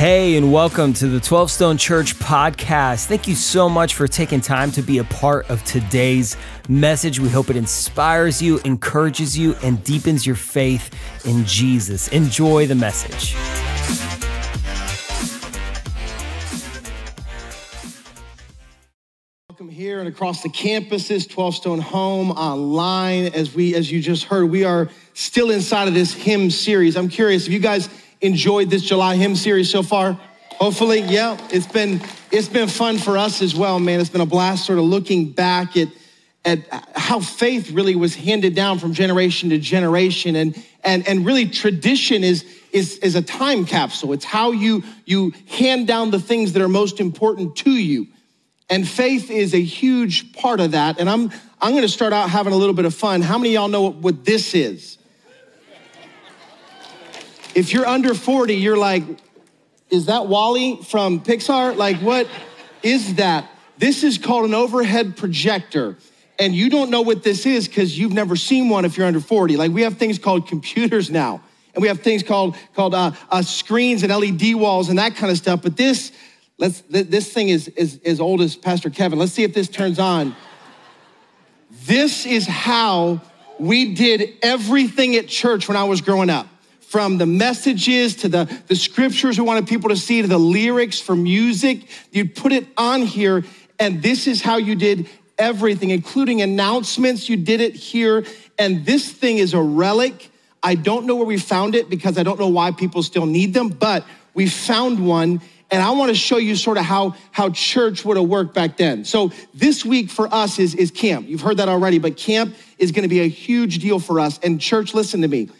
Hey, and welcome to the 12 Stone Church podcast. Thank you so much for taking time to be a part of today's message. We hope it inspires you, encourages you, and deepens your faith in Jesus. Enjoy the message. Welcome here and across the campuses, 12 Stone Home, online. As we, as you just heard, we are still inside of this hymn series. I'm curious if you guys enjoyed this July hymn series so far? Hopefully, yeah. It's been it's been fun for us as well, man. It's been a blast sort of looking back at at how faith really was handed down from generation to generation and and and really tradition is is is a time capsule. It's how you you hand down the things that are most important to you. And faith is a huge part of that. And I'm I'm going to start out having a little bit of fun. How many y'all know what this is? If you're under 40, you're like, is that WALL-E from Pixar? Like, what is that? This is called an overhead projector. And you don't know what this is because you've never seen one if you're under 40. Like, we have things called computers now. And we have things called, called uh, uh, screens and LED walls and that kind of stuff. But this, let's, this thing is, is as old as Pastor Kevin. Let's see if this turns on. This is how we did everything at church when I was growing up from the messages to the, the scriptures we wanted people to see to the lyrics for music. You'd put it on here, and this is how you did everything, including announcements. You did it here, and this thing is a relic. I don't know where we found it because I don't know why people still need them, but we found one. And I want to show you sort of how, how church would have worked back then. So this week for us is, is camp. You've heard that already, but camp is going to be a huge deal for us. And church, listen to me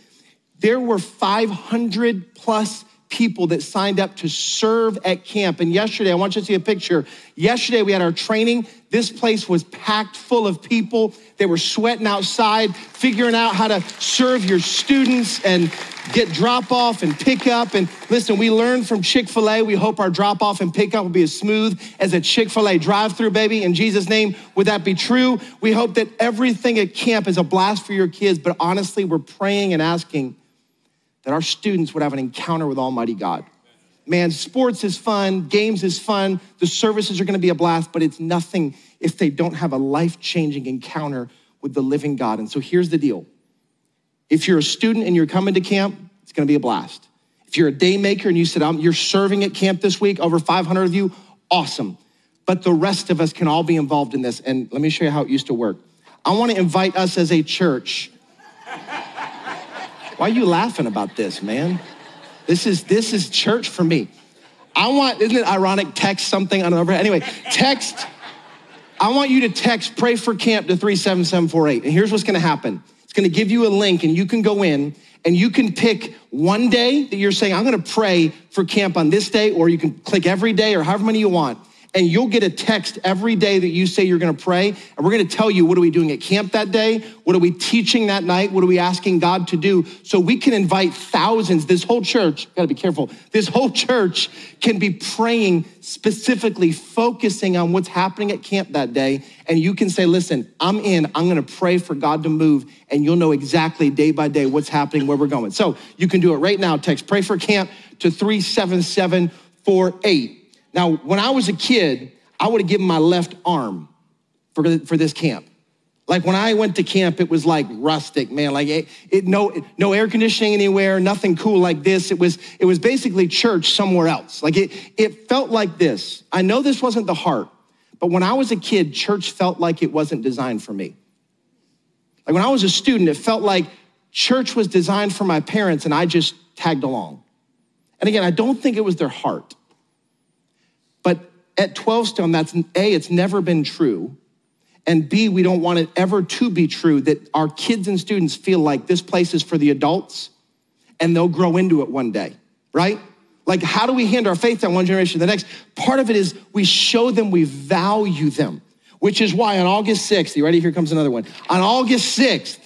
there were 500 plus people that signed up to serve at camp. And yesterday, I want you to see a picture. Yesterday, we had our training. This place was packed full of people. They were sweating outside, figuring out how to serve your students and get drop off and pick up. And listen, we learned from Chick fil A. We hope our drop off and pick up will be as smooth as a Chick fil A drive through, baby. In Jesus' name, would that be true? We hope that everything at camp is a blast for your kids. But honestly, we're praying and asking that our students would have an encounter with Almighty God. Man, sports is fun, games is fun, the services are gonna be a blast, but it's nothing if they don't have a life changing encounter with the living God. And so here's the deal if you're a student and you're coming to camp, it's gonna be a blast. If you're a day maker and you said, you're serving at camp this week, over 500 of you, awesome. But the rest of us can all be involved in this. And let me show you how it used to work. I wanna invite us as a church why are you laughing about this, man? This is this is church for me. I want, isn't it ironic? Text something on overhead. Anyway, text. I want you to text pray for camp to 37748. And here's what's gonna happen. It's gonna give you a link and you can go in and you can pick one day that you're saying, I'm gonna pray for camp on this day, or you can click every day or however many you want and you'll get a text every day that you say you're going to pray. And we're going to tell you what are we doing at camp that day? What are we teaching that night? What are we asking god to do? So we can invite thousands. This whole church got to be careful. This whole church can be praying specifically focusing on what's happening at camp that day. And you can say listen i'm in. I'm going to pray for god to move and you'll know exactly day by day what's happening where we're going. So you can do it right now. Text pray for camp to 37748 now, when I was a kid, I would have given my left arm for, for this camp. Like when I went to camp, it was like rustic, man. Like it, it, no, no air conditioning anywhere, nothing cool like this. It was, it was basically church somewhere else. Like it, it felt like this. I know this wasn't the heart, but when I was a kid, church felt like it wasn't designed for me. Like when I was a student, it felt like church was designed for my parents and I just tagged along. And again, I don't think it was their heart. At 12 Stone, that's A, it's never been true. And B, we don't want it ever to be true that our kids and students feel like this place is for the adults and they'll grow into it one day, right? Like, how do we hand our faith down one generation to the next? Part of it is we show them we value them, which is why on August 6th, you ready? Here comes another one. On August 6th,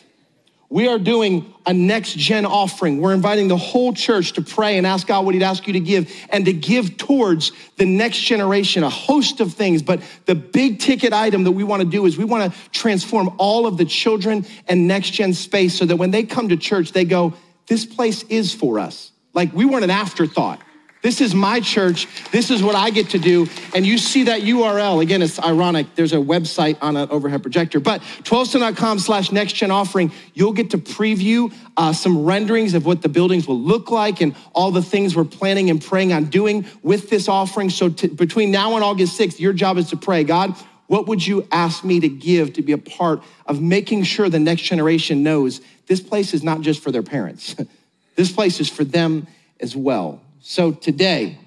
we are doing a next gen offering. We're inviting the whole church to pray and ask God what He'd ask you to give and to give towards the next generation, a host of things. But the big ticket item that we want to do is we want to transform all of the children and next gen space so that when they come to church, they go, This place is for us. Like we weren't an afterthought. This is my church. This is what I get to do. And you see that URL. Again, it's ironic. There's a website on an overhead projector. But 12stone.com slash next gen offering, you'll get to preview uh, some renderings of what the buildings will look like and all the things we're planning and praying on doing with this offering. So t- between now and August 6th, your job is to pray, God, what would you ask me to give to be a part of making sure the next generation knows this place is not just for their parents? this place is for them as well. So today,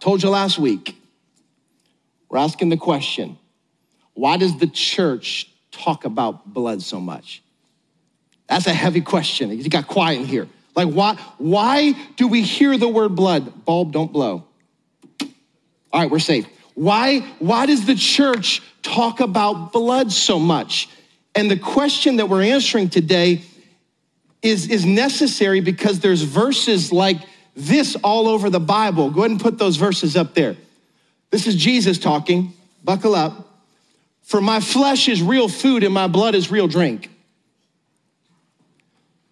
told you last week, we're asking the question why does the church talk about blood so much? That's a heavy question. You got quiet in here. Like, why, why do we hear the word blood? Bulb, don't blow. All right, we're safe. Why, why does the church talk about blood so much? And the question that we're answering today is, is necessary because there's verses like this all over the Bible. Go ahead and put those verses up there. This is Jesus talking. Buckle up. For my flesh is real food and my blood is real drink.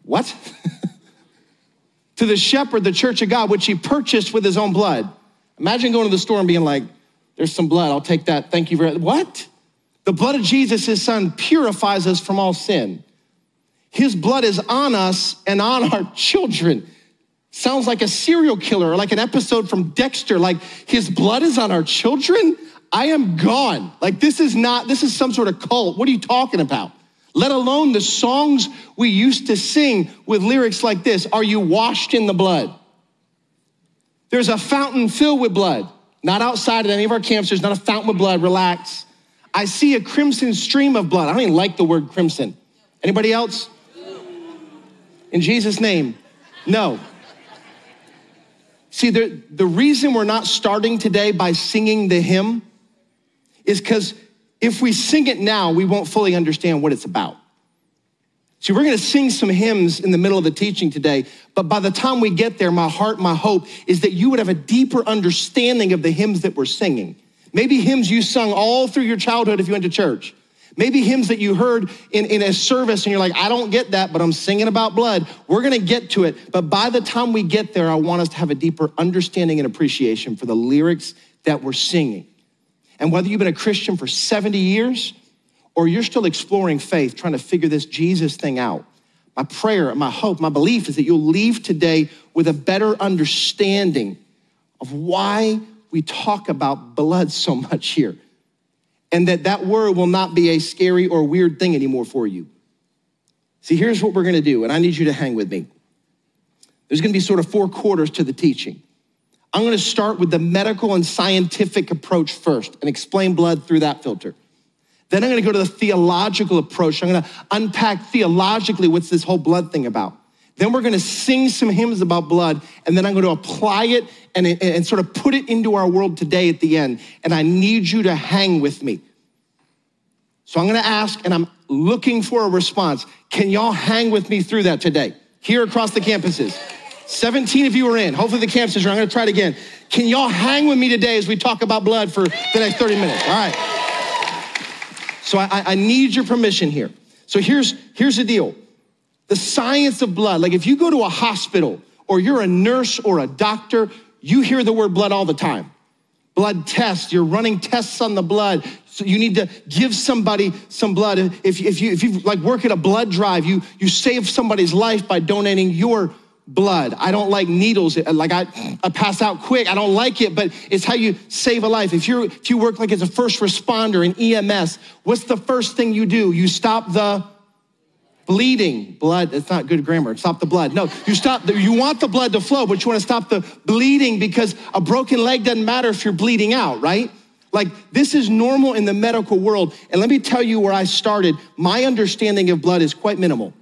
What? to the shepherd, the church of God, which he purchased with his own blood. Imagine going to the store and being like, there's some blood. I'll take that. Thank you very What? The blood of Jesus, his son, purifies us from all sin. His blood is on us and on our children. Sounds like a serial killer like an episode from Dexter. Like his blood is on our children. I am gone. Like this is not, this is some sort of cult. What are you talking about? Let alone the songs we used to sing with lyrics like this Are you washed in the blood? There's a fountain filled with blood, not outside of any of our camps. There's not a fountain with blood. Relax. I see a crimson stream of blood. I don't even like the word crimson. Anybody else? In Jesus' name, no. See, the, the reason we're not starting today by singing the hymn is because if we sing it now, we won't fully understand what it's about. See, we're gonna sing some hymns in the middle of the teaching today, but by the time we get there, my heart, my hope is that you would have a deeper understanding of the hymns that we're singing. Maybe hymns you sung all through your childhood if you went to church. Maybe hymns that you heard in, in a service and you're like, I don't get that, but I'm singing about blood. We're gonna get to it. But by the time we get there, I want us to have a deeper understanding and appreciation for the lyrics that we're singing. And whether you've been a Christian for 70 years or you're still exploring faith, trying to figure this Jesus thing out, my prayer, my hope, my belief is that you'll leave today with a better understanding of why we talk about blood so much here and that that word will not be a scary or weird thing anymore for you. See, here's what we're gonna do, and I need you to hang with me. There's gonna be sort of four quarters to the teaching. I'm gonna start with the medical and scientific approach first and explain blood through that filter. Then I'm gonna go to the theological approach. I'm gonna unpack theologically what's this whole blood thing about. Then we're gonna sing some hymns about blood, and then I'm gonna apply it and, and sort of put it into our world today at the end. And I need you to hang with me. So I'm gonna ask, and I'm looking for a response. Can y'all hang with me through that today, here across the campuses? 17 of you are in. Hopefully the campuses are. I'm gonna try it again. Can y'all hang with me today as we talk about blood for the next 30 minutes? All right. So I, I need your permission here. So here's, here's the deal. The science of blood, like if you go to a hospital or you're a nurse or a doctor, you hear the word blood all the time. Blood test, you're running tests on the blood. So you need to give somebody some blood. If, if you if you like work at a blood drive, you you save somebody's life by donating your blood. I don't like needles. Uh, like I, I pass out quick. I don't like it, but it's how you save a life. If you if you work like as a first responder in EMS, what's the first thing you do? You stop the bleeding blood. It's not good grammar. Stop the blood. No you stop the, you want the blood to flow but you want to stop the bleeding because a broken leg doesn't matter if you're bleeding out right? Like this is normal in the medical world. And let me tell you where i started. My understanding of blood is quite minimal.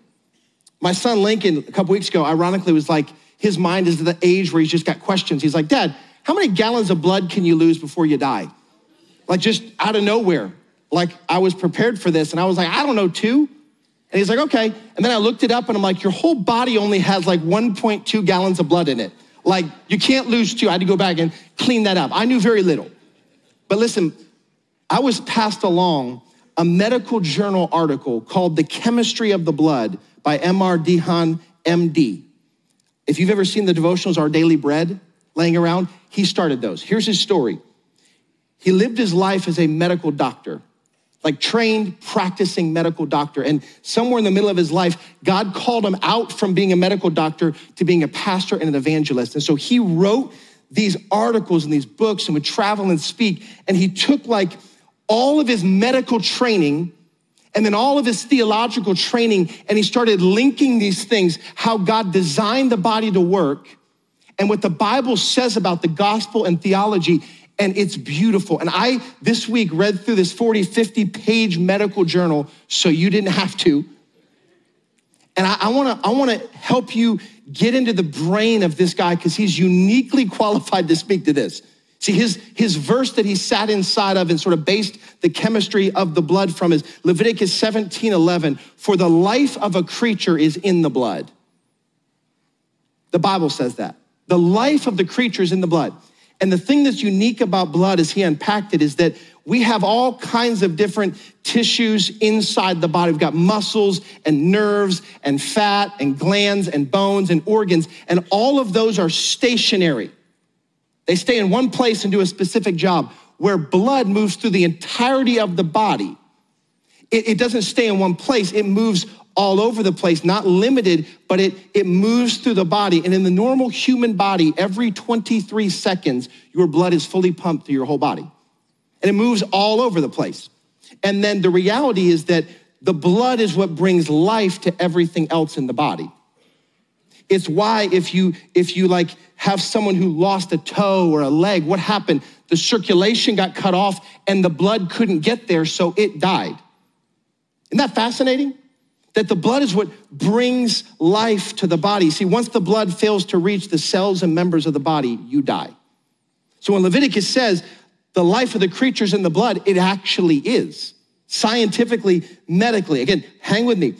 My son lincoln a couple weeks ago ironically was like his mind is at the age where he's just got questions. He's like dad how many gallons of blood can you lose before you die? Like just out of nowhere. Like i was prepared for this and i was like i don't know two and he's like, okay. And then I looked it up and I'm like, your whole body only has like 1.2 gallons of blood in it. Like, you can't lose two. I had to go back and clean that up. I knew very little. But listen, I was passed along a medical journal article called The Chemistry of the Blood by M.R. DeHaan, MD. If you've ever seen the devotionals, Our Daily Bread, laying around, he started those. Here's his story. He lived his life as a medical doctor, like trained, practicing medical doctor. And somewhere in the middle of his life, God called him out from being a medical doctor to being a pastor and an evangelist. And so he wrote these articles and these books and would travel and speak. And he took like all of his medical training and then all of his theological training, and he started linking these things how God designed the body to work and what the Bible says about the gospel and theology. And it's beautiful. And I, this week, read through this 40, 50 page medical journal so you didn't have to. And I, I wanna, I wanna help you get into the brain of this guy because he's uniquely qualified to speak to this. See, his, his verse that he sat inside of and sort of based the chemistry of the blood from is Leviticus 17 11. For the life of a creature is in the blood. The Bible says that. The life of the creature is in the blood. And the thing that's unique about blood, as he unpacked it, is that we have all kinds of different tissues inside the body. We've got muscles and nerves and fat and glands and bones and organs, and all of those are stationary. They stay in one place and do a specific job. Where blood moves through the entirety of the body, it, it doesn't stay in one place, it moves all over the place, not limited, but it, it moves through the body. And in the normal human body, every 23 seconds, your blood is fully pumped through your whole body. And it moves all over the place. And then the reality is that the blood is what brings life to everything else in the body. It's why if you if you like have someone who lost a toe or a leg, what happened? The circulation got cut off and the blood couldn't get there, so it died. Isn't that fascinating? That the blood is what brings life to the body. See, once the blood fails to reach the cells and members of the body, you die. So when Leviticus says the life of the creatures in the blood, it actually is. Scientifically, medically. Again, hang with me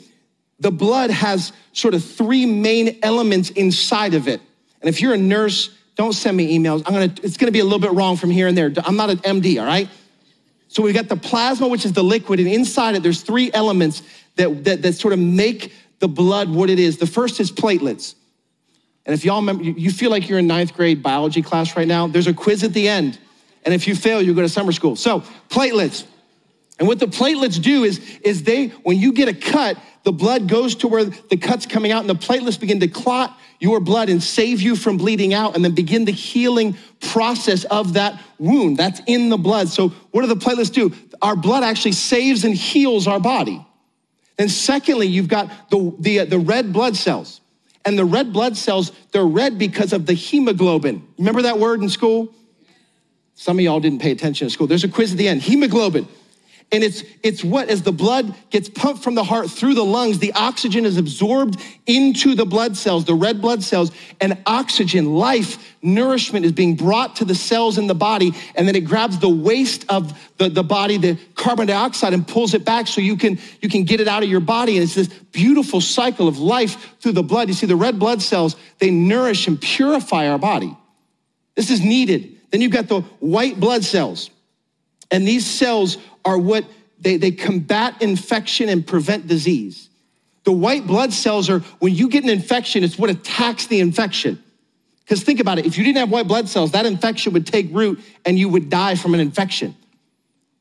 the blood has sort of three main elements inside of it. And if you're a nurse, don't send me emails. I'm gonna, it's gonna be a little bit wrong from here and there. I'm not an MD, all right? So we've got the plasma, which is the liquid, and inside it, there's three elements that, that, that sort of make the blood what it is. The first is platelets. And if y'all remember, you feel like you're in ninth grade biology class right now, there's a quiz at the end. And if you fail, you go to summer school. So, platelets. And what the platelets do is, is they, when you get a cut, the blood goes to where the cut's coming out and the platelets begin to clot your blood and save you from bleeding out and then begin the healing process of that wound. That's in the blood. So what do the platelets do? Our blood actually saves and heals our body. Then secondly, you've got the, the, uh, the red blood cells. And the red blood cells, they're red because of the hemoglobin. Remember that word in school? Some of y'all didn't pay attention in school. There's a quiz at the end. Hemoglobin. And it's, it's what, as the blood gets pumped from the heart through the lungs, the oxygen is absorbed into the blood cells, the red blood cells, and oxygen, life, nourishment is being brought to the cells in the body. And then it grabs the waste of the, the body, the carbon dioxide, and pulls it back so you can, you can get it out of your body. And it's this beautiful cycle of life through the blood. You see, the red blood cells, they nourish and purify our body. This is needed. Then you've got the white blood cells. And these cells are what they, they combat infection and prevent disease. The white blood cells are, when you get an infection, it's what attacks the infection. Because think about it, if you didn't have white blood cells, that infection would take root and you would die from an infection.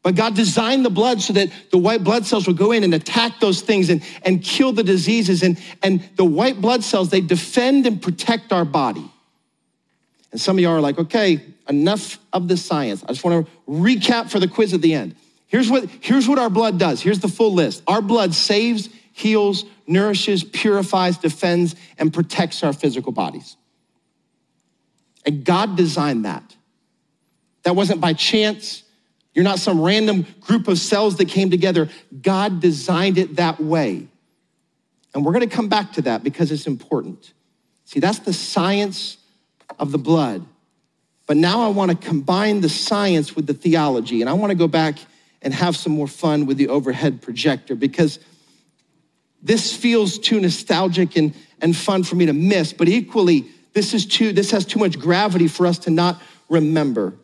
But God designed the blood so that the white blood cells would go in and attack those things and, and kill the diseases. And, and the white blood cells, they defend and protect our body. And some of y'all are like, okay, enough of the science. I just want to recap for the quiz at the end. Here's what, here's what our blood does. Here's the full list. Our blood saves, heals, nourishes, purifies, defends, and protects our physical bodies. And God designed that. That wasn't by chance. You're not some random group of cells that came together. God designed it that way. And we're going to come back to that because it's important. See, that's the science of the blood. But now I want to combine the science with the theology. And I want to go back and have some more fun with the overhead projector because this feels too nostalgic and, and fun for me to miss, but equally, this is too, this has too much gravity for us to not remember.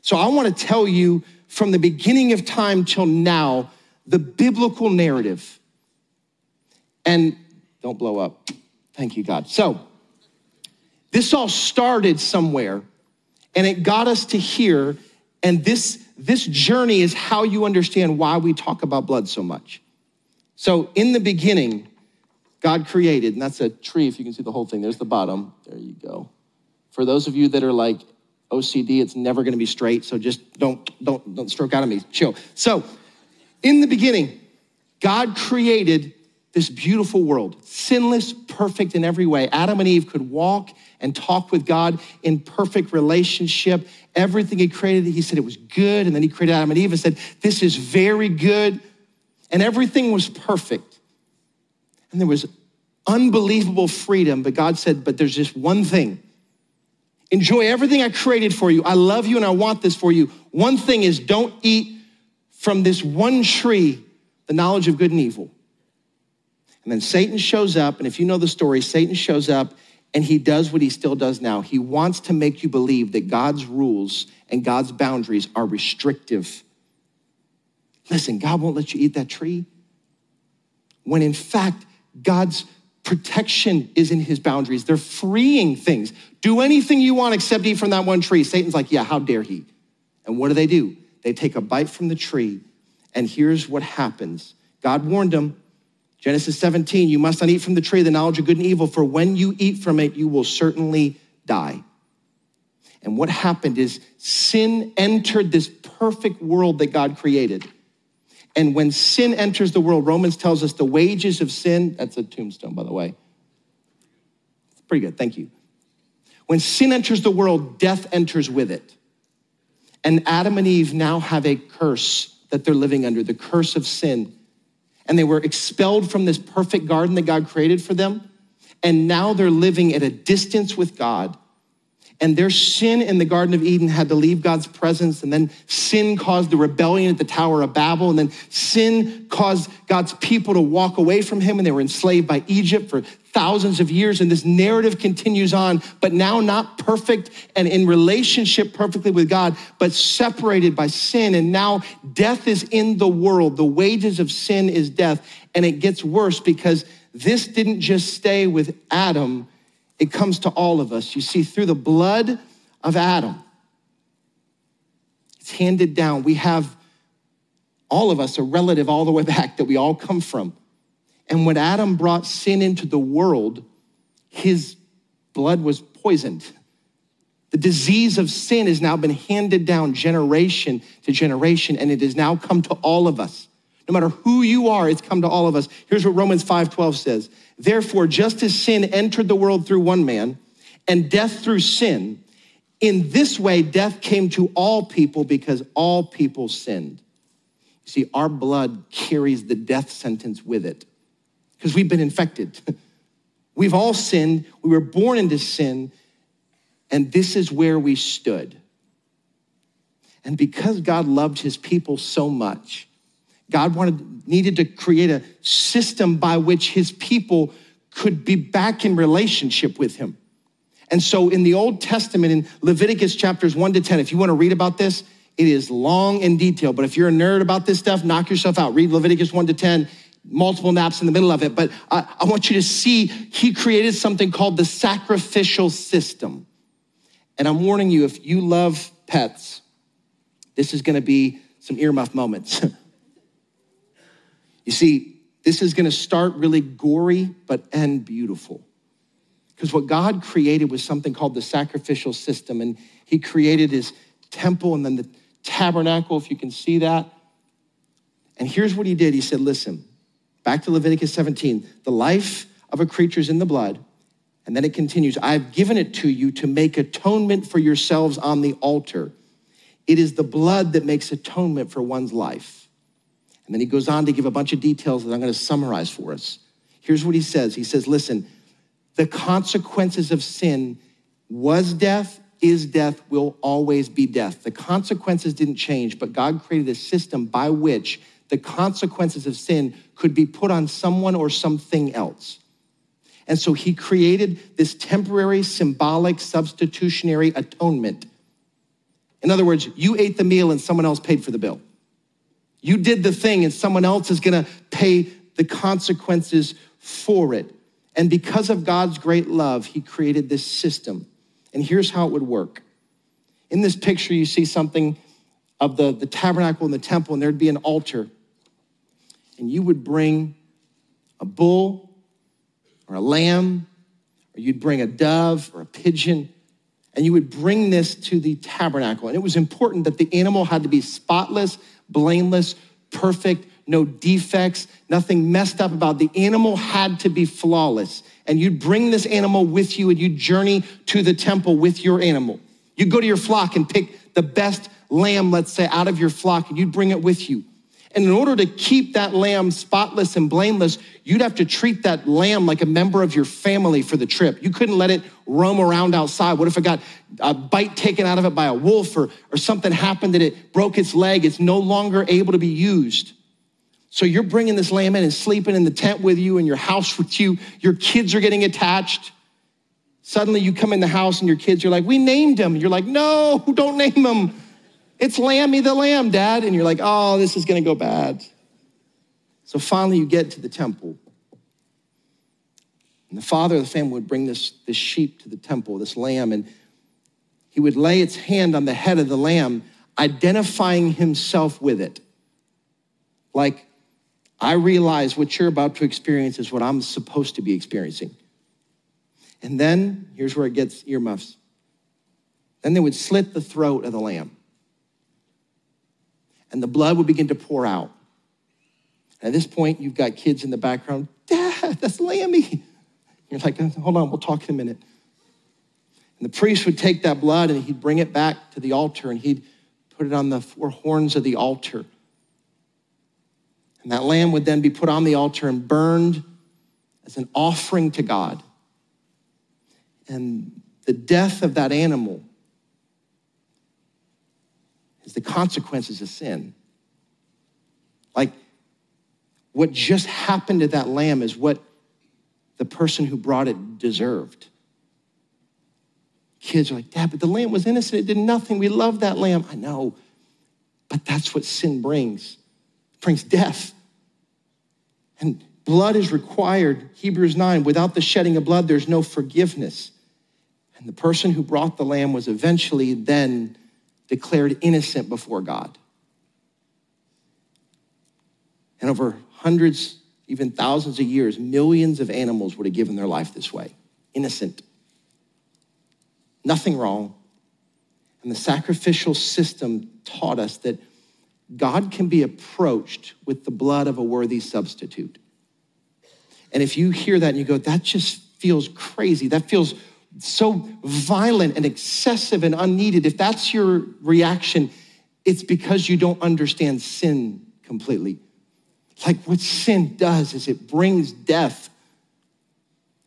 So I want to tell you from the beginning of time till now, the biblical narrative. And don't blow up. Thank you, God. So This all started somewhere and it got us to here. And this, this journey is how you understand why we talk about blood so much. So, in the beginning, God created, and that's a tree if you can see the whole thing. There's the bottom. There you go. For those of you that are like OCD, it's never going to be straight, so just don't don't don't stroke out of me. Chill. So, in the beginning, God created this beautiful world, sinless, perfect in every way. Adam and Eve could walk and talk with God in perfect relationship. Everything he created, he said it was good, and then he created Adam and Eve and said, "This is very good." And everything was perfect. And there was unbelievable freedom, but God said, "But there's just one thing Enjoy everything I created for you. I love you and I want this for you. One thing is don't eat from this one tree, the knowledge of good and evil. And then Satan shows up, and if you know the story, Satan shows up and he does what he still does now. He wants to make you believe that God's rules and God's boundaries are restrictive. Listen, God won't let you eat that tree. When in fact, God's protection is in his boundaries. They're freeing things. Do anything you want except eat from that one tree. Satan's like, yeah, how dare he? And what do they do? They take a bite from the tree, and here's what happens God warned them. Genesis 17, you must not eat from the tree, of the knowledge of good and evil, for when you eat from it, you will certainly die. And what happened is sin entered this perfect world that God created. And when sin enters the world, Romans tells us the wages of sin, that's a tombstone, by the way. It's pretty good, thank you. When sin enters the world, death enters with it. And Adam and Eve now have a curse that they're living under, the curse of sin. And they were expelled from this perfect garden that God created for them. And now they're living at a distance with God and their sin in the Garden of Eden had to leave God's presence. And then sin caused the rebellion at the Tower of Babel. And then sin caused God's people to walk away from him. And they were enslaved by Egypt for thousands of years. And this narrative continues on, but now not perfect and in relationship perfectly with God, but separated by sin. And now death is in the world. The wages of sin is death. And it gets worse because this didn't just stay with Adam it comes to all of us. You see, through the blood of Adam, it's handed down. We have all of us a relative all the way back that we all come from. And when Adam brought sin into the world, his blood was poisoned. The disease of sin has now been handed down generation to generation, and it has now come to all of us. No matter who you are, it's come to all of us. Here's what Romans 5:12 says. Therefore, just as sin entered the world through one man, and death through sin, in this way death came to all people because all people sinned. You see, our blood carries the death sentence with it because we've been infected. We've all sinned. We were born into sin, and this is where we stood. And because God loved his people so much, God wanted, needed to create a system by which his people could be back in relationship with him. And so in the Old Testament, in Leviticus chapters 1 to 10, if you want to read about this, it is long and detailed. But if you're a nerd about this stuff, knock yourself out. Read Leviticus 1 to 10, multiple naps in the middle of it. But I, I want you to see he created something called the sacrificial system. And I'm warning you, if you love pets, this is going to be some earmuff moments. You see, this is going to start really gory, but end beautiful. Because what God created was something called the sacrificial system, and He created His temple and then the tabernacle, if you can see that. And here's what He did He said, Listen, back to Leviticus 17, the life of a creature is in the blood. And then it continues, I've given it to you to make atonement for yourselves on the altar. It is the blood that makes atonement for one's life. And then he goes on to give a bunch of details that I'm going to summarize for us. Here's what he says He says, Listen, the consequences of sin was death, is death, will always be death. The consequences didn't change, but God created a system by which the consequences of sin could be put on someone or something else. And so he created this temporary, symbolic, substitutionary atonement. In other words, you ate the meal and someone else paid for the bill. You did the thing, and someone else is gonna pay the consequences for it. And because of God's great love, he created this system. And here's how it would work. In this picture, you see something of the, the tabernacle and the temple, and there'd be an altar. And you would bring a bull or a lamb, or you'd bring a dove or a pigeon, and you would bring this to the tabernacle. And it was important that the animal had to be spotless, blameless, perfect, no defects, nothing messed up about. The animal had to be flawless. And you'd bring this animal with you and you'd journey to the temple with your animal. You'd go to your flock and pick the best lamb, let's say, out of your flock, and you'd bring it with you. And in order to keep that lamb spotless and blameless, you'd have to treat that lamb like a member of your family for the trip. You couldn't let it roam around outside. What if it got a bite taken out of it by a wolf or, or something happened that it broke its leg? It's no longer able to be used. So you're bringing this lamb in and sleeping in the tent with you and your house with you. Your kids are getting attached. Suddenly you come in the house and your kids are like, We named him. You're like, No, don't name him. It's Lammy the Lamb, Dad. And you're like, Oh, this is going to go bad. So finally you get to the temple. And the father of the family would bring this, this sheep to the temple, this lamb, and he would lay its hand on the head of the lamb, identifying himself with it. Like, I realize what you're about to experience is what I'm supposed to be experiencing. And then, here's where it gets earmuffs. Then they would slit the throat of the lamb. And the blood would begin to pour out. At this point, you've got kids in the background, Dad, that's Lammy. You're like, hold on, we'll talk in a minute. And the priest would take that blood and he'd bring it back to the altar and he'd put it on the four horns of the altar. And that lamb would then be put on the altar and burned as an offering to God. And the death of that animal is the consequences of sin. Like what just happened to that lamb is what the person who brought it deserved. Kids are like, Dad, but the lamb was innocent. It did nothing. We love that lamb. I know. But that's what sin brings brings death. And blood is required. Hebrews 9, without the shedding of blood, there's no forgiveness. And the person who brought the lamb was eventually then declared innocent before God. And over hundreds, even thousands of years, millions of animals would have given their life this way innocent. Nothing wrong. And the sacrificial system taught us that God can be approached with the blood of a worthy substitute. And if you hear that and you go, that just feels crazy, that feels so violent and excessive and unneeded, if that's your reaction, it's because you don't understand sin completely. Like what sin does is it brings death.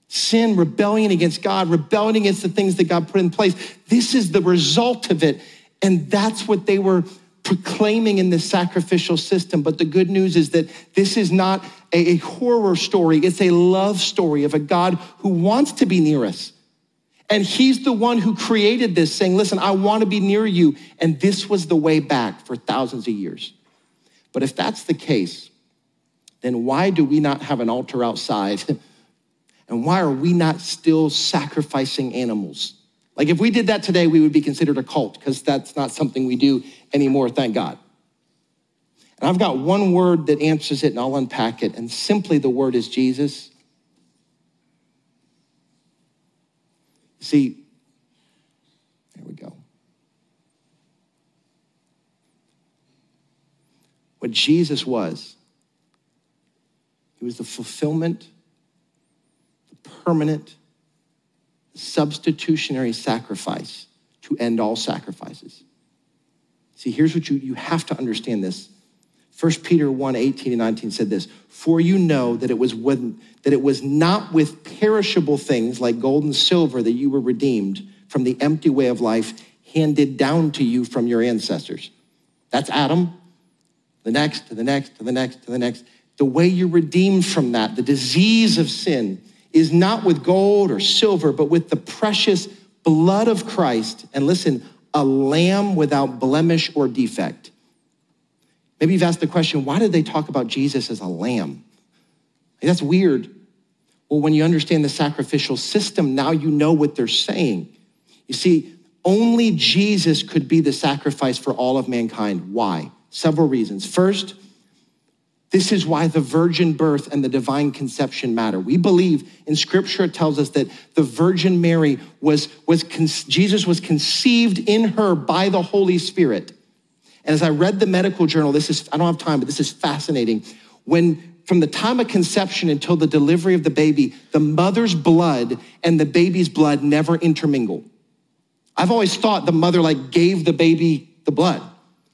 Sin, rebellion against God, rebellion against the things that God put in place. This is the result of it. And that's what they were proclaiming in this sacrificial system. But the good news is that this is not a, horror story, it's a love story of a God who wants to be near us. And he's the one who created this, saying, Listen, I want to be near you. And this was the way back for thousands of years. But if that's the case, then why do we not have an altar outside? and why are we not still sacrificing animals? Like if we did that today, we would be considered a cult because that's not something we do anymore, thank God. And I've got one word that answers it and I'll unpack it. And simply the word is Jesus. See, there we go. What Jesus was, he was the fulfillment, the permanent, substitutionary sacrifice to end all sacrifices. See, here's what you, you have to understand this. 1 Peter 1, 18 and 19 said this, for you know that it was when, that it was not with perishable things like gold and silver that you were redeemed from the empty way of life handed down to you from your ancestors. That's Adam, the next, to the next, to the next, to the next. The way you're redeemed from that, the disease of sin, is not with gold or silver, but with the precious blood of Christ. And listen, a lamb without blemish or defect. Maybe you've asked the question why did they talk about Jesus as a lamb? That's weird. Well, when you understand the sacrificial system, now you know what they're saying. You see, only Jesus could be the sacrifice for all of mankind. Why? Several reasons. First, this is why the virgin birth and the divine conception matter. We believe in scripture, it tells us that the Virgin Mary was, was Jesus was conceived in her by the Holy Spirit. And as I read the medical journal, this is, I don't have time, but this is fascinating. When from the time of conception until the delivery of the baby, the mother's blood and the baby's blood never intermingle. I've always thought the mother like gave the baby the blood.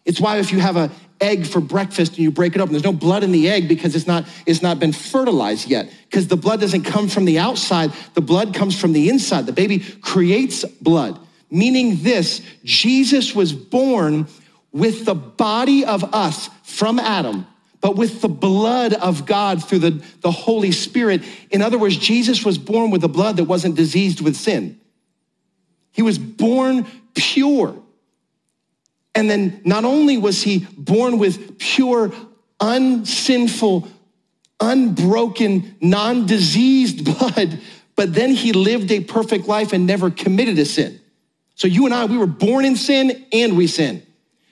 It's why if you have a egg for breakfast and you break it open, there's no blood in the egg because it's not, it's not been fertilized yet. Because the blood doesn't come from the outside, the blood comes from the inside. The baby creates blood, meaning this Jesus was born with the body of us from Adam, but with the blood of God through the, the Holy Spirit. In other words, Jesus was born with a blood that wasn't diseased with sin. He was born pure. And then not only was he born with pure, unsinful, unbroken, non diseased blood, but then he lived a perfect life and never committed a sin. So you and I, we were born in sin and we sin.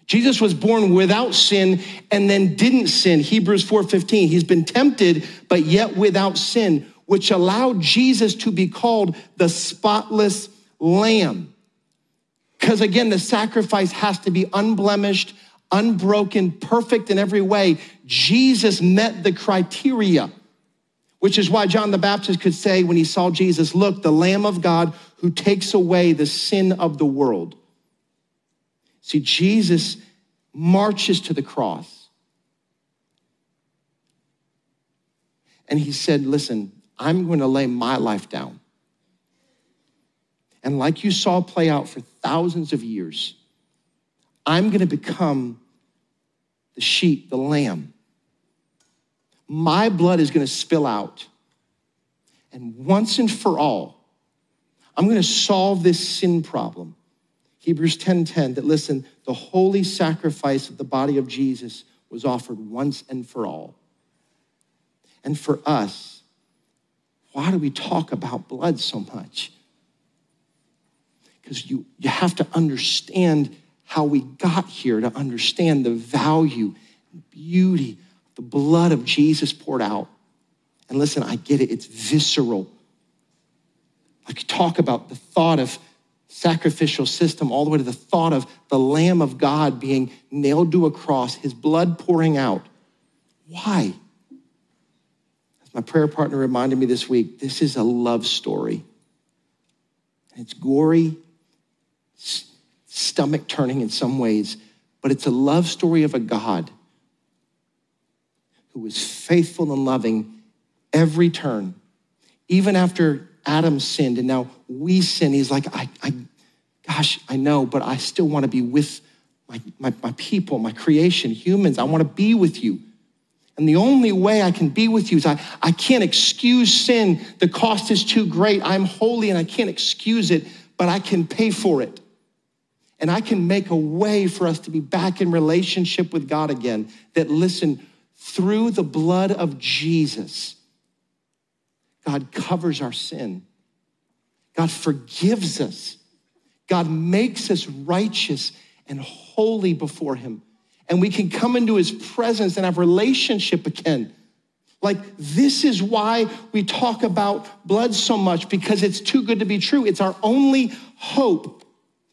Jesus was born without sin and then didn't sin. Hebrews 4:15. He's been tempted but yet without sin, which allowed Jesus to be called the spotless lamb. Because again, the sacrifice has to be unblemished, unbroken, perfect in every way. Jesus met the criteria, which is why John the Baptist could say when he saw Jesus, Look, the Lamb of God who takes away the sin of the world. See, Jesus marches to the cross. And he said, Listen, I'm going to lay my life down. And like you saw play out for thousands of years, I'm going to become the sheep, the lamb. My blood is going to spill out. And once and for all, I'm going to solve this sin problem. Hebrews 10:10 10, 10, that listen, the holy sacrifice of the body of Jesus was offered once and for all. And for us, why do we talk about blood so much? because you, you have to understand how we got here to understand the value and beauty of the blood of Jesus poured out. And listen, I get it, it's visceral. I Like talk about the thought of sacrificial system all the way to the thought of the Lamb of God being nailed to a cross, his blood pouring out. Why? As my prayer partner reminded me this week, this is a love story. It's gory, stomach turning in some ways, but it's a love story of a God who was faithful and loving every turn. Even after Adam sinned and now we sin, he's like, I, I gosh, I know, but I still want to be with my, my, my people, my creation, humans. I want to be with you. And the only way I can be with you is I, I can't excuse sin. The cost is too great. I'm holy and I can't excuse it, but I can pay for it. And I can make a way for us to be back in relationship with God again. That, listen, through the blood of Jesus, God covers our sin. God forgives us. God makes us righteous and holy before Him. And we can come into His presence and have relationship again. Like, this is why we talk about blood so much because it's too good to be true. It's our only hope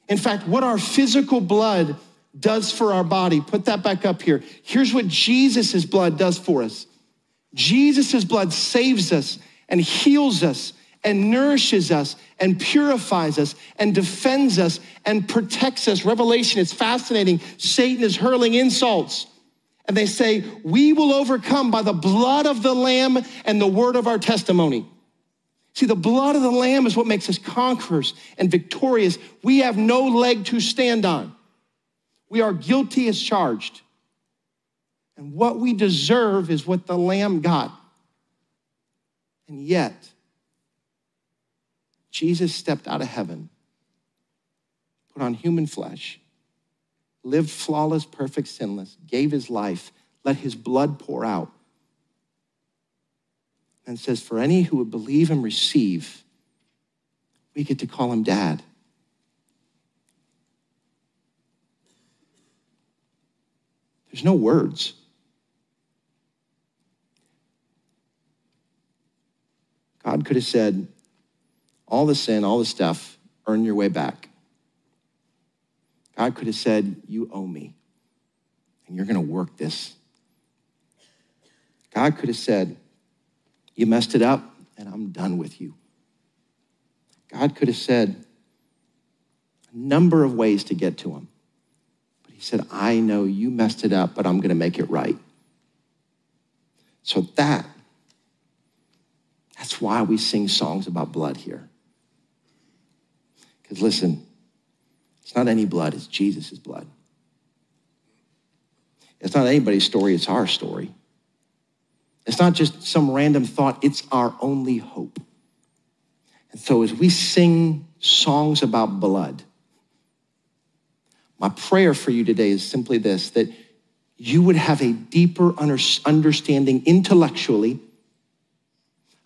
in fact, what our physical blood does for our body, put that back up here. Here's what Jesus' blood does for us Jesus' blood saves us and heals us and nourishes us and purifies us and defends us and protects us. Revelation, it's fascinating. Satan is hurling insults. And they say, We will overcome by the blood of the Lamb and the word of our testimony. See, the blood of the Lamb is what makes us conquerors and victorious. We have no leg to stand on. We are guilty as charged. And what we deserve is what the Lamb got. And yet, Jesus stepped out of heaven, put on human flesh, lived flawless, perfect, sinless, gave his life, let his blood pour out and says, For any who would believe and receive, we get to call him dad. There's no words. God could have said, all the sin, all the stuff, earn your way back. God could have said, You owe me, and you're going to work this. God could have said, You messed it up, and I'm done with you. God could have said a number of ways to get to him. But he said, I know you messed it up, but I'm going to make it right. So that, that's why we sing songs about blood here. Because listen, it's not any blood, it's Jesus' blood. It's not anybody's story, it's our story. It's not just some random thought, it's our only hope. And so as we sing songs about blood, my prayer for you today is simply this that you would have a deeper understanding intellectually,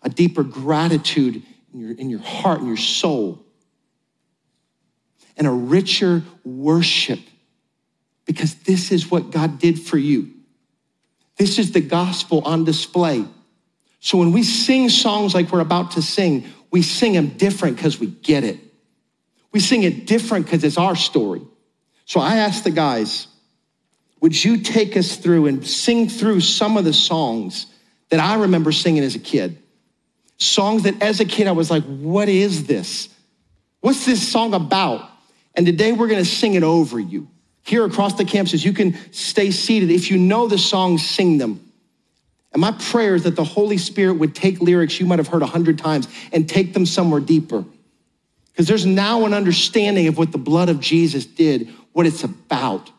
a deeper gratitude in your, in your heart and your soul and a richer worship because this is what God did for you. This is the gospel on display. So when we sing songs like we're about to sing, we sing them different because we get it. We sing it different because it's our story. So I asked the guys, would you take us through and sing through some of the songs that I remember singing as a kid? Songs that as a kid I was like, what is this? What's this song about? And today we're going to sing it over you. Here across the campuses, you can stay seated. If you know the songs, sing them. And my prayer is that the Holy Spirit would take lyrics you might have heard a hundred times and take them somewhere deeper. Because there's now an understanding of what the blood of Jesus did, what it's about,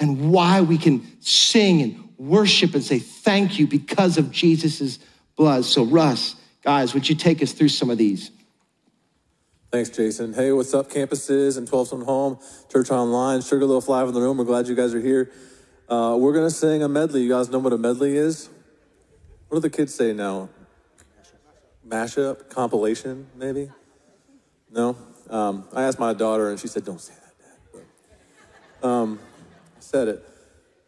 and why we can sing and worship and say thank you because of Jesus' blood. So, Russ, guys, would you take us through some of these? Thanks, Jason. Hey, what's up, campuses and 12 Stone Home, Church Online, Sugarloaf Live in the room. We're glad you guys are here. Uh, we're going to sing a medley. You guys know what a medley is? What do the kids say now? Mashup? Compilation, maybe? No? Um, I asked my daughter, and she said, Don't say that, Dad. But, um, I said it.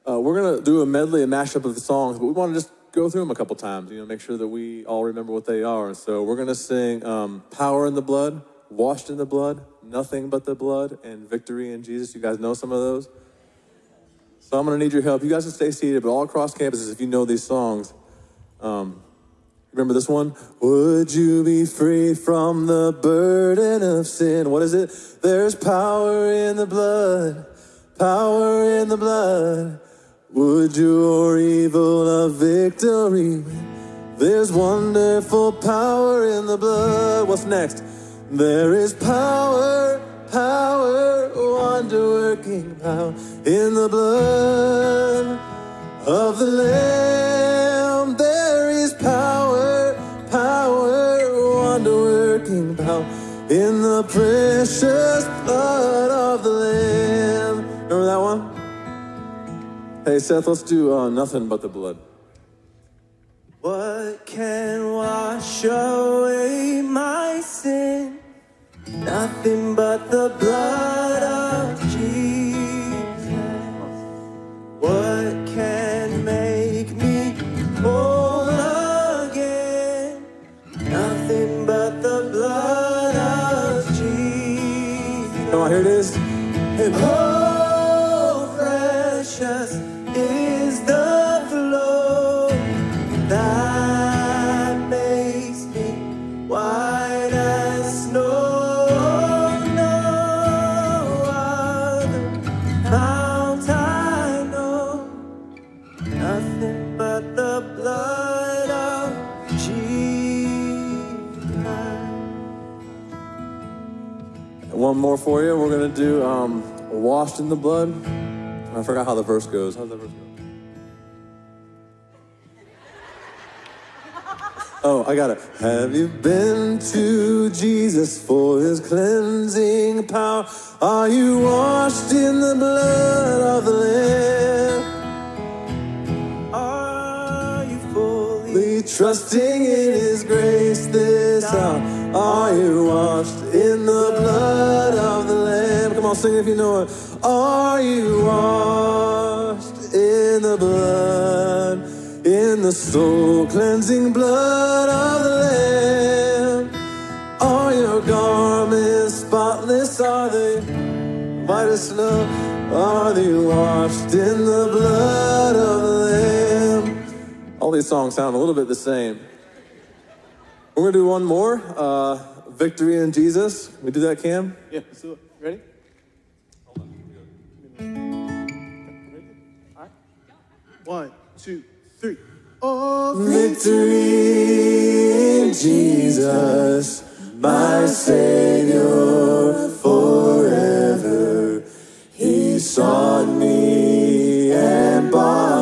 Uh, we're going to do a medley, a mashup of the songs, but we want to just go through them a couple times, you know, make sure that we all remember what they are. So we're going to sing um, Power in the Blood washed in the blood, nothing but the blood, and victory in Jesus. You guys know some of those? So I'm going to need your help. You guys can stay seated, but all across campuses, if you know these songs, um, remember this one? Would you be free from the burden of sin? What is it? There's power in the blood, power in the blood. Would your evil a victory? There's wonderful power in the blood. What's next? There is power, power, wonder working power in the blood of the Lamb. There is power, power, wonder working power in the precious blood of the Lamb. Remember that one? Hey, Seth, let's do uh, nothing but the blood. What can wash away my sin? Nothing but the blood of Jesus. What can make me whole again? Nothing but the blood of Jesus. Come on, here it is. And one more for you. We're going to do um, Washed in the Blood. I forgot how the verse goes. How's that verse go? Oh, I got it. Have you been to Jesus for his cleansing power? Are you washed in the blood of the Lamb? Are you fully trusting in His grace this hour? Are you washed on, sing if you know it. Are you washed in the blood, in the soul cleansing blood of the Lamb? Are your garments spotless? Are they white as snow? Are they washed in the blood of the Lamb? All these songs sound a little bit the same. We're gonna do one more. Uh, Victory in Jesus. We do that, Cam? Yeah. One, two, three. Oh, Victory in Jesus, my Savior forever. He sought me and bought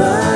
but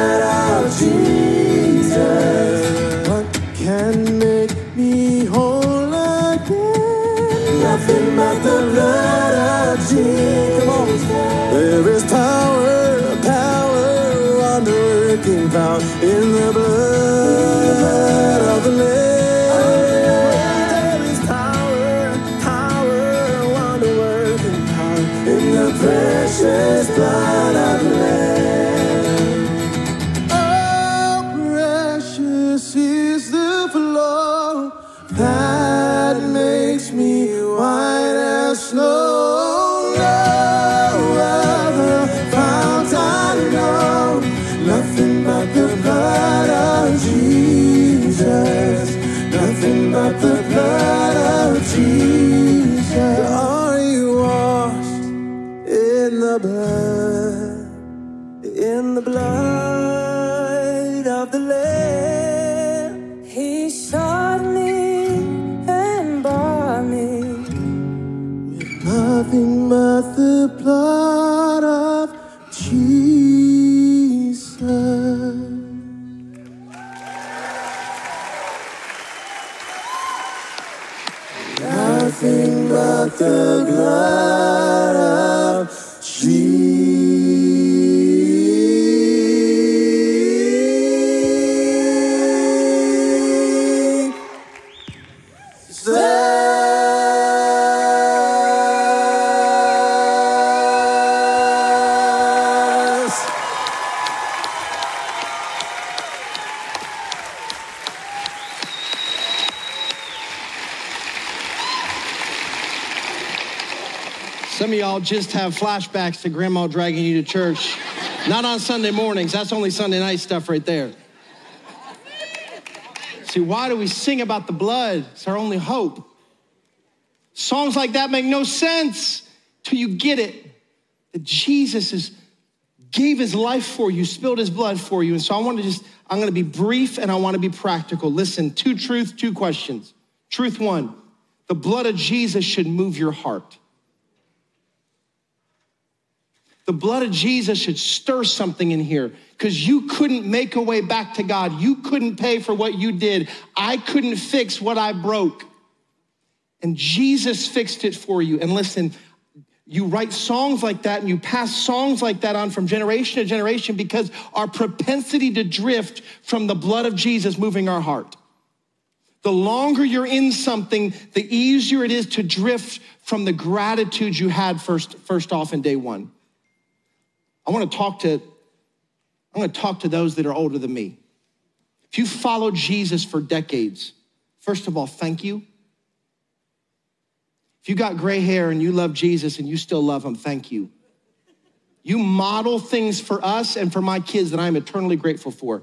But the blood of Jesus. Are you washed in the blood? in the blood of the Lamb. He sought me and bought me. with Nothing but the blood Just have flashbacks to grandma dragging you to church. Not on Sunday mornings, that's only Sunday night stuff right there. See, why do we sing about the blood? It's our only hope. Songs like that make no sense till you get it. That Jesus is, gave his life for you, spilled his blood for you. And so I want to just, I'm going to be brief and I want to be practical. Listen, two truths, two questions. Truth one, the blood of Jesus should move your heart. The blood of Jesus should stir something in here because you couldn't make a way back to God. You couldn't pay for what you did. I couldn't fix what I broke. And Jesus fixed it for you. And listen, you write songs like that and you pass songs like that on from generation to generation because our propensity to drift from the blood of Jesus moving our heart. The longer you're in something, the easier it is to drift from the gratitude you had first, first off in day one. I want to talk to, I'm going to talk to those that are older than me. If you followed Jesus for decades, first of all, thank you. If you got gray hair and you love Jesus and you still love him, thank you. You model things for us and for my kids that I'm eternally grateful for.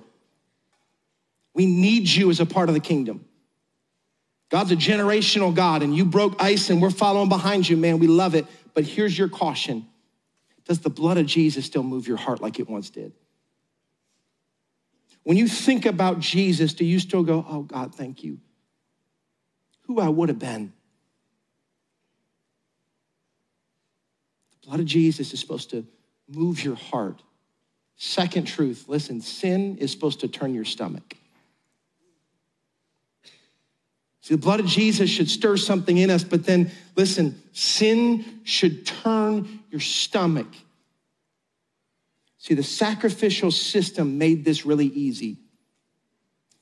We need you as a part of the kingdom. God's a generational God, and you broke ice and we're following behind you, man. We love it. But here's your caution Does the blood of Jesus still move your heart like it once did? When you think about Jesus, do you still go, Oh, God, thank you? Who I would have been. The blood of Jesus is supposed to move your heart. Second truth listen, sin is supposed to turn your stomach. See, the blood of Jesus should stir something in us, but then listen, sin should turn your stomach. See, the sacrificial system made this really easy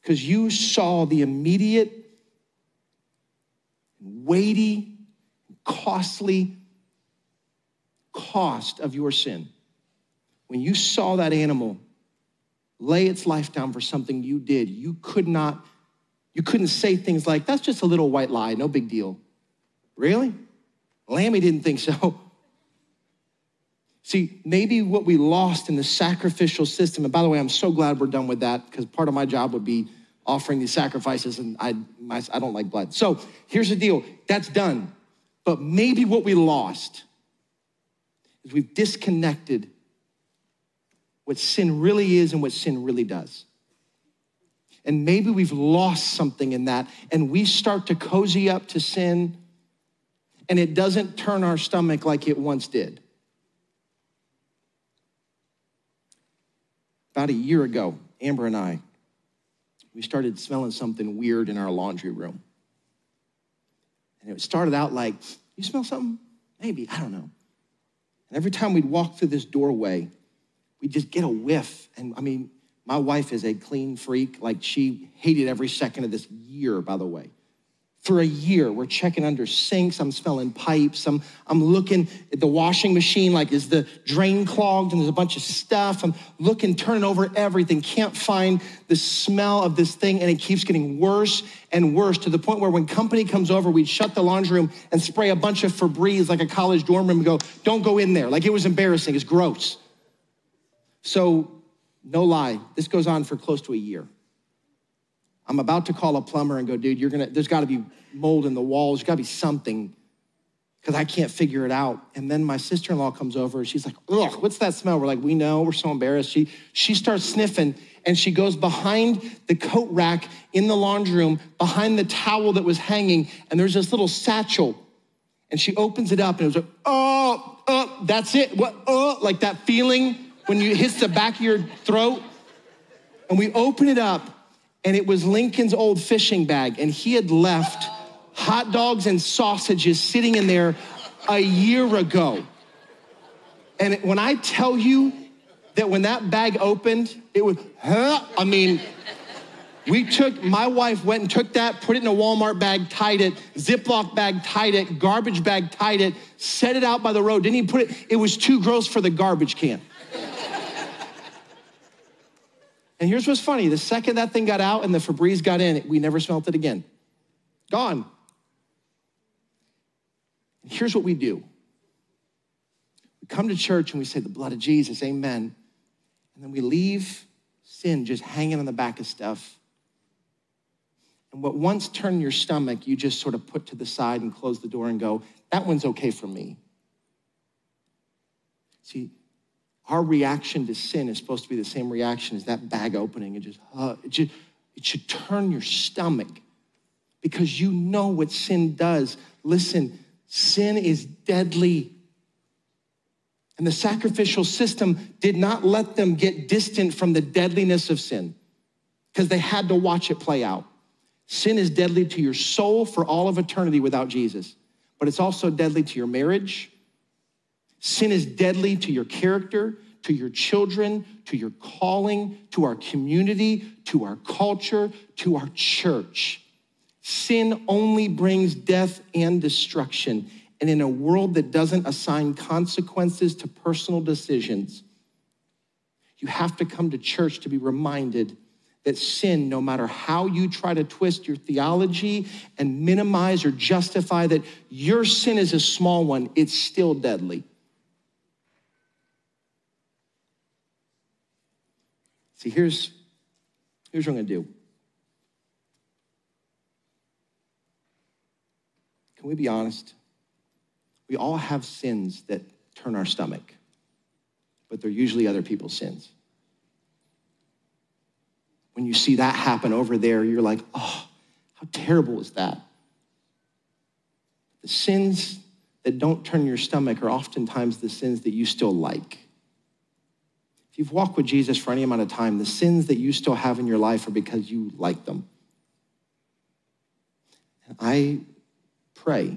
because you saw the immediate, weighty, costly cost of your sin. When you saw that animal lay its life down for something you did, you could not you couldn't say things like, that's just a little white lie, no big deal. Really? Lammy didn't think so. See, maybe what we lost in the sacrificial system, and by the way, I'm so glad we're done with that because part of my job would be offering these sacrifices, and I, my, I don't like blood. So here's the deal that's done. But maybe what we lost is we've disconnected what sin really is and what sin really does. And maybe we've lost something in that, and we start to cozy up to sin, and it doesn't turn our stomach like it once did. About a year ago, Amber and I, we started smelling something weird in our laundry room. And it started out like, You smell something? Maybe, I don't know. And every time we'd walk through this doorway, we'd just get a whiff. And I mean, my wife is a clean freak. Like she hated every second of this year, by the way. For a year, we're checking under sinks. I'm smelling pipes. I'm, I'm looking at the washing machine, like, is the drain clogged? And there's a bunch of stuff. I'm looking, turning over everything. Can't find the smell of this thing. And it keeps getting worse and worse to the point where when company comes over, we'd shut the laundry room and spray a bunch of Febreze like a college dorm room and go, don't go in there. Like it was embarrassing. It's gross. So, no lie, this goes on for close to a year. I'm about to call a plumber and go, dude, you're gonna, there's gotta be mold in the walls, there's gotta be something, because I can't figure it out. And then my sister-in-law comes over and she's like, ugh, what's that smell? We're like, we know, we're so embarrassed. She, she starts sniffing and she goes behind the coat rack in the laundry room, behind the towel that was hanging, and there's this little satchel. And she opens it up and it was like, oh, oh, that's it. What, oh, like that feeling when you hits the back of your throat. And we open it up, and it was Lincoln's old fishing bag, and he had left hot dogs and sausages sitting in there a year ago. And when I tell you that when that bag opened, it was, huh? I mean, we took, my wife went and took that, put it in a Walmart bag, tied it, Ziploc bag, tied it, garbage bag, tied it, set it out by the road, didn't even put it, it was too gross for the garbage can. And here's what's funny the second that thing got out and the Febreze got in, we never smelt it again. Gone. Here's what we do we come to church and we say, The blood of Jesus, amen. And then we leave sin just hanging on the back of stuff. And what once turned your stomach, you just sort of put to the side and close the door and go, That one's okay for me. See, our reaction to sin is supposed to be the same reaction as that bag opening. It just, uh, it, just it should turn your stomach because you know what sin does. Listen, sin is deadly. And the sacrificial system did not let them get distant from the deadliness of sin because they had to watch it play out. Sin is deadly to your soul for all of eternity without Jesus, but it's also deadly to your marriage, Sin is deadly to your character, to your children, to your calling, to our community, to our culture, to our church. Sin only brings death and destruction. And in a world that doesn't assign consequences to personal decisions, you have to come to church to be reminded that sin, no matter how you try to twist your theology and minimize or justify that your sin is a small one, it's still deadly. See, here's, here's what I'm gonna do. Can we be honest? We all have sins that turn our stomach, but they're usually other people's sins. When you see that happen over there, you're like, oh, how terrible is that? The sins that don't turn your stomach are oftentimes the sins that you still like. You've walked with Jesus for any amount of time, the sins that you still have in your life are because you like them. And I pray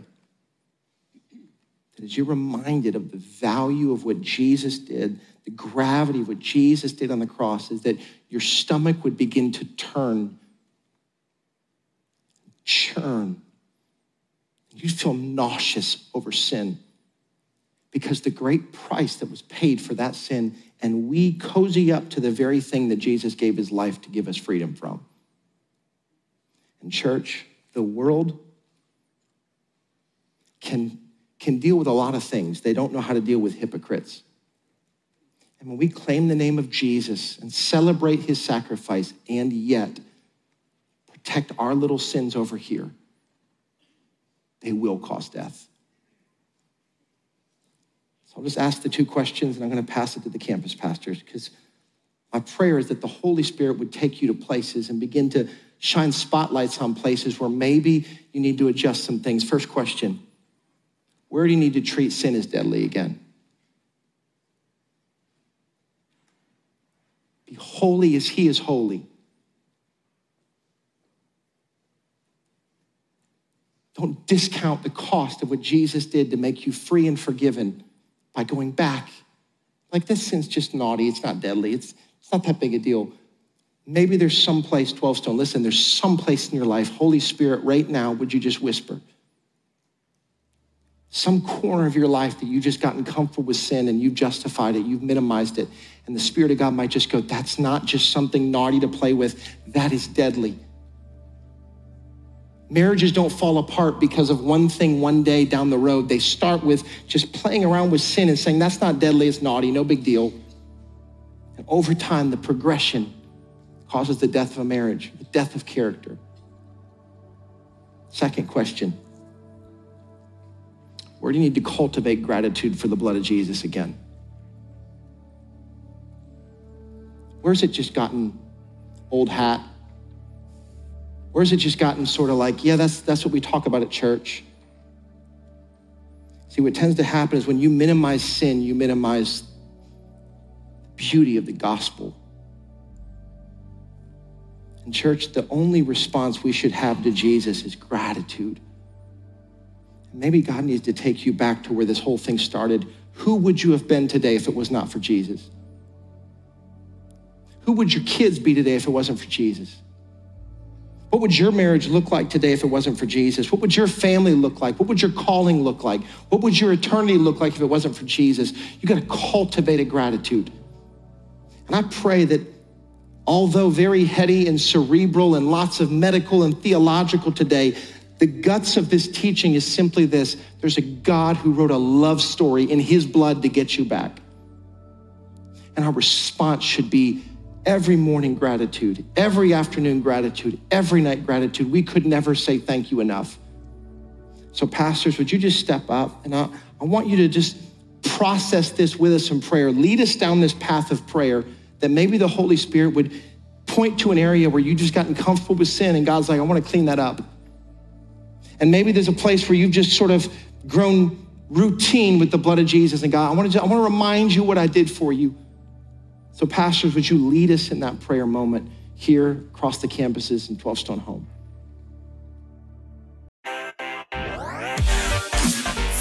that as you're reminded of the value of what Jesus did, the gravity of what Jesus did on the cross, is that your stomach would begin to turn, churn. You feel nauseous over sin because the great price that was paid for that sin, and we cozy up to the very thing that Jesus gave his life to give us freedom from. And, church, the world can, can deal with a lot of things. They don't know how to deal with hypocrites. And when we claim the name of Jesus and celebrate his sacrifice and yet protect our little sins over here, they will cause death. So I'll just ask the two questions and I'm going to pass it to the campus pastors because my prayer is that the Holy Spirit would take you to places and begin to shine spotlights on places where maybe you need to adjust some things. First question Where do you need to treat sin as deadly again? Be holy as He is holy. Don't discount the cost of what Jesus did to make you free and forgiven by going back. Like, this sin's just naughty. It's not deadly. It's, it's not that big a deal. Maybe there's some place, 12 Stone, listen, there's some place in your life, Holy Spirit, right now, would you just whisper? Some corner of your life that you've just gotten comfortable with sin and you've justified it, you've minimized it. And the Spirit of God might just go, that's not just something naughty to play with, that is deadly. Marriages don't fall apart because of one thing one day down the road. They start with just playing around with sin and saying, that's not deadly, it's naughty, no big deal. And over time, the progression causes the death of a marriage, the death of character. Second question Where do you need to cultivate gratitude for the blood of Jesus again? Where's it just gotten old hat? Where's it just gotten sort of like, yeah, that's, that's what we talk about at church? See, what tends to happen is when you minimize sin, you minimize the beauty of the gospel. In church, the only response we should have to Jesus is gratitude. Maybe God needs to take you back to where this whole thing started. Who would you have been today if it was not for Jesus? Who would your kids be today if it wasn't for Jesus? What would your marriage look like today if it wasn't for Jesus? What would your family look like? What would your calling look like? What would your eternity look like if it wasn't for Jesus? You got to cultivate a gratitude. And I pray that although very heady and cerebral and lots of medical and theological today, the guts of this teaching is simply this there's a God who wrote a love story in his blood to get you back. And our response should be every morning gratitude, every afternoon gratitude, every night gratitude. We could never say thank you enough. So, pastors, would you just step up? And I, I want you to just process this with us in prayer. Lead us down this path of prayer that maybe the Holy Spirit would point to an area where you've just gotten comfortable with sin and God's like, I want to clean that up. And maybe there's a place where you've just sort of grown routine with the blood of Jesus and God, I want to, I want to remind you what I did for you. So, pastors, would you lead us in that prayer moment here across the campuses in 12 Stone Home?